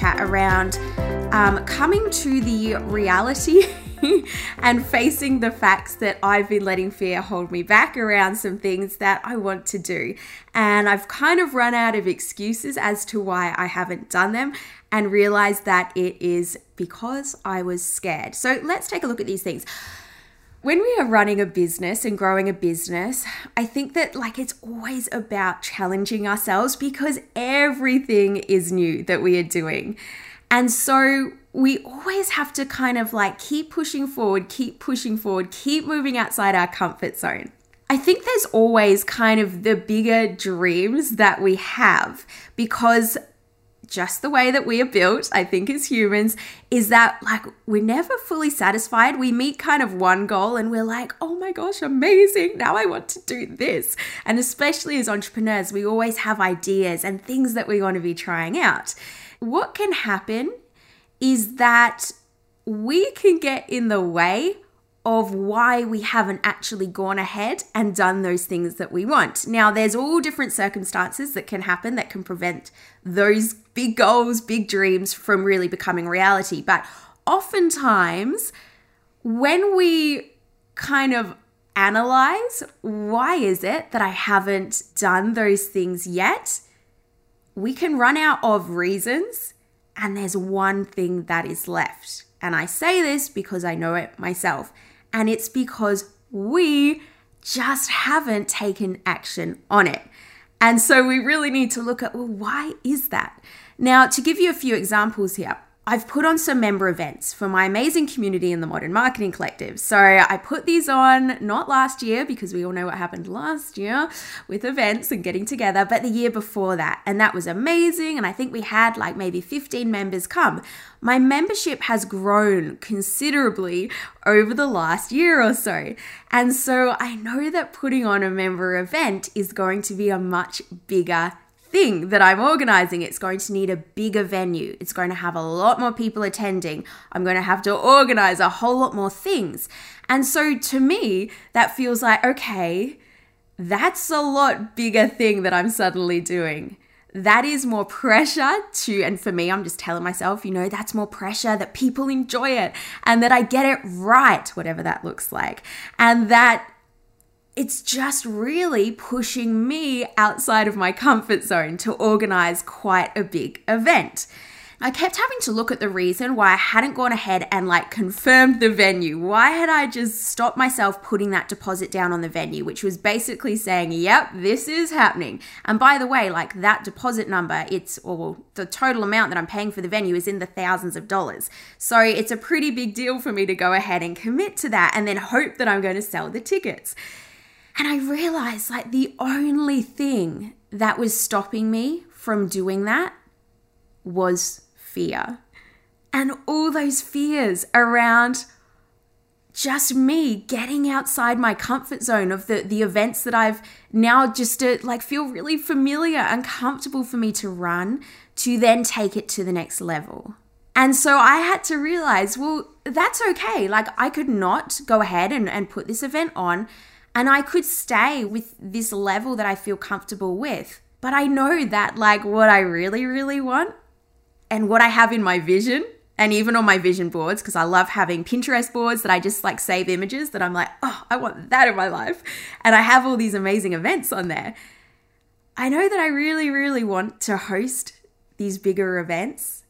Chat around um, coming to the reality and facing the facts that I've been letting fear hold me back around some things that I want to do. And I've kind of run out of excuses as to why I haven't done them and realized that it is because I was scared. So let's take a look at these things when we are running a business and growing a business, I think that like it's always about challenging ourselves because everything is new that we are doing. And so we always have to kind of like keep pushing forward, keep pushing forward, keep moving outside our comfort zone. I think there's always kind of the bigger dreams that we have because just the way that we are built, I think, as humans, is that like we're never fully satisfied. We meet kind of one goal and we're like, oh my gosh, amazing. Now I want to do this. And especially as entrepreneurs, we always have ideas and things that we want to be trying out. What can happen is that we can get in the way of why we haven't actually gone ahead and done those things that we want. Now, there's all different circumstances that can happen that can prevent those big goals, big dreams from really becoming reality. But oftentimes, when we kind of analyze why is it that I haven't done those things yet, we can run out of reasons and there's one thing that is left. And I say this because I know it myself. And it's because we just haven't taken action on it. And so we really need to look at well, why is that? Now, to give you a few examples here, I've put on some member events for my amazing community in the Modern Marketing Collective. So I put these on not last year because we all know what happened last year with events and getting together, but the year before that. And that was amazing. And I think we had like maybe 15 members come. My membership has grown considerably over the last year or so. And so I know that putting on a member event is going to be a much bigger thing that I'm organizing, it's going to need a bigger venue. It's going to have a lot more people attending. I'm going to have to organize a whole lot more things. And so to me, that feels like, okay, that's a lot bigger thing that I'm suddenly doing. That is more pressure to, and for me, I'm just telling myself, you know, that's more pressure that people enjoy it and that I get it right, whatever that looks like. And that it's just really pushing me outside of my comfort zone to organize quite a big event. I kept having to look at the reason why I hadn't gone ahead and like confirmed the venue. Why had I just stopped myself putting that deposit down on the venue, which was basically saying, yep, this is happening. And by the way, like that deposit number, it's, or the total amount that I'm paying for the venue is in the thousands of dollars. So it's a pretty big deal for me to go ahead and commit to that and then hope that I'm going to sell the tickets. And I realized like the only thing that was stopping me from doing that was fear. And all those fears around just me getting outside my comfort zone of the the events that I've now just to like feel really familiar and comfortable for me to run to then take it to the next level. And so I had to realize, well, that's okay. Like I could not go ahead and, and put this event on and I could stay with this level that I feel comfortable with. But I know that, like, what I really, really want and what I have in my vision, and even on my vision boards, because I love having Pinterest boards that I just like save images that I'm like, oh, I want that in my life. And I have all these amazing events on there. I know that I really, really want to host these bigger events,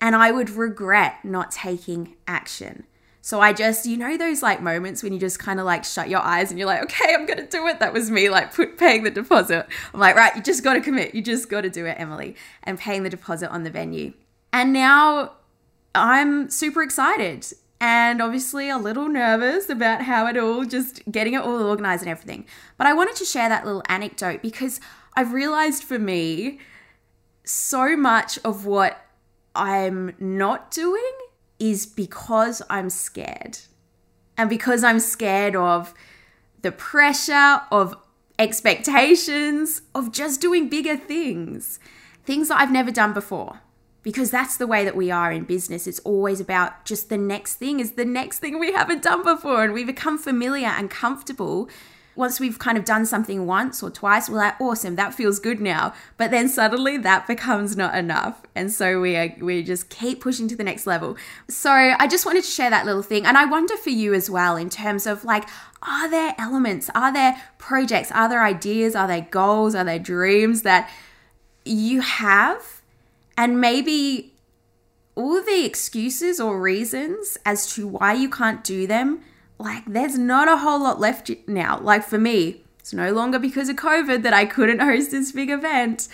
and I would regret not taking action. So I just, you know, those like moments when you just kind of like shut your eyes and you're like, okay, I'm to do it. That was me like put, paying the deposit. I'm like, right, you just got to commit. You just got to do it, Emily, and paying the deposit on the venue. And now I'm super excited and obviously a little nervous about how it all just getting it all organized and everything. But I wanted to share that little anecdote because I've realized for me so much of what I'm not doing is because I'm scared. And because I'm scared of the pressure of expectations of just doing bigger things, things that I've never done before because that's the way that we are in business. It's always about just the next thing is the next thing we haven't done before. And we become familiar and comfortable. Once we've kind of done something once or twice, we're like, awesome, that feels good now. But then suddenly that becomes not enough. And so we are, we just keep pushing to the next level. So I just wanted to share that little thing. And I wonder for you as well, in terms of like, are there elements, are there projects, are there ideas, are there goals, are there dreams that you have and maybe all the excuses or reasons as to why you can't do them, like there's not a whole lot left now. Like for me, it's no longer because of COVID that I couldn't host this big event.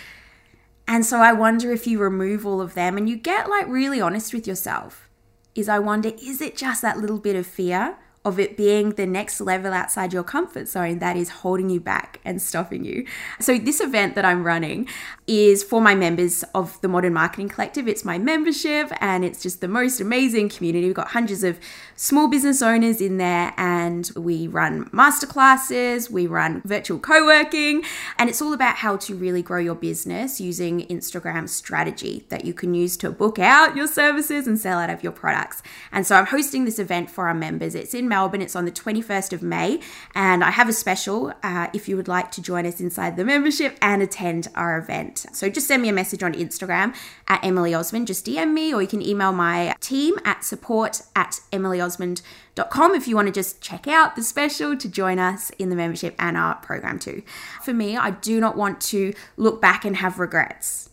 And so I wonder if you remove all of them and you get like really honest with yourself. Is I wonder, is it just that little bit of fear? Of it being the next level outside your comfort zone that is holding you back and stopping you. So, this event that I'm running is for my members of the Modern Marketing Collective. It's my membership and it's just the most amazing community. We've got hundreds of small business owners in there and we run masterclasses, we run virtual co working, and it's all about how to really grow your business using Instagram strategy that you can use to book out your services and sell out of your products. And so, I'm hosting this event for our members. It's in Melbourne. It's on the 21st of May. And I have a special uh, if you would like to join us inside the membership and attend our event. So just send me a message on Instagram at Emily Osmond. Just DM me, or you can email my team at support at emilyosmond.com if you want to just check out the special to join us in the membership and our program too. For me, I do not want to look back and have regrets.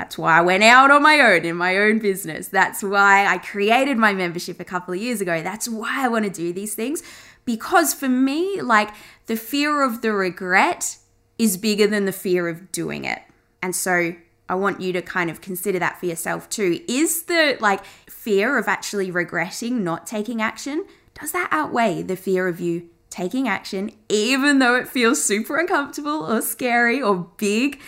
That's why I went out on my own in my own business. That's why I created my membership a couple of years ago. That's why I want to do these things. Because for me, like the fear of the regret is bigger than the fear of doing it. And so I want you to kind of consider that for yourself too. Is the like fear of actually regretting not taking action, does that outweigh the fear of you taking action, even though it feels super uncomfortable or scary or big?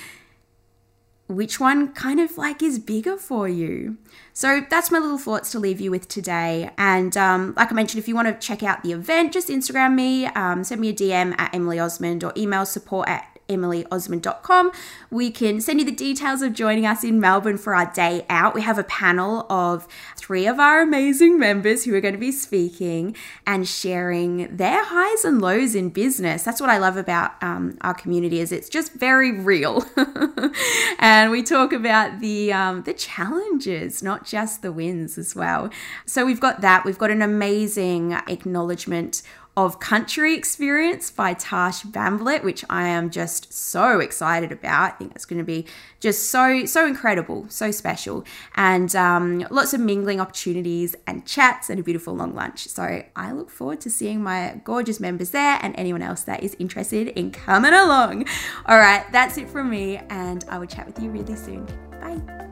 Which one kind of like is bigger for you. So that's my little thoughts to leave you with today. And um, like I mentioned, if you want to check out the event, just Instagram me, um, send me a DM at Emily Osmond or email support at emilyosmond.com. We can send you the details of joining us in Melbourne for our day out. We have a panel of three of our amazing members who are going to be speaking and sharing their highs and lows in business. That's what I love about um, our community is it's just very real, and we talk about the um, the challenges, not just the wins as well. So we've got that. We've got an amazing acknowledgement of Country Experience by Tash Bamblett, which I am just so excited about. I think it's going to be just so, so incredible, so special, and um, lots of mingling opportunities and chats and a beautiful long lunch. So I look forward to seeing my gorgeous members there and anyone else that is interested in coming along. All right, that's it from me, and I will chat with you really soon. Bye.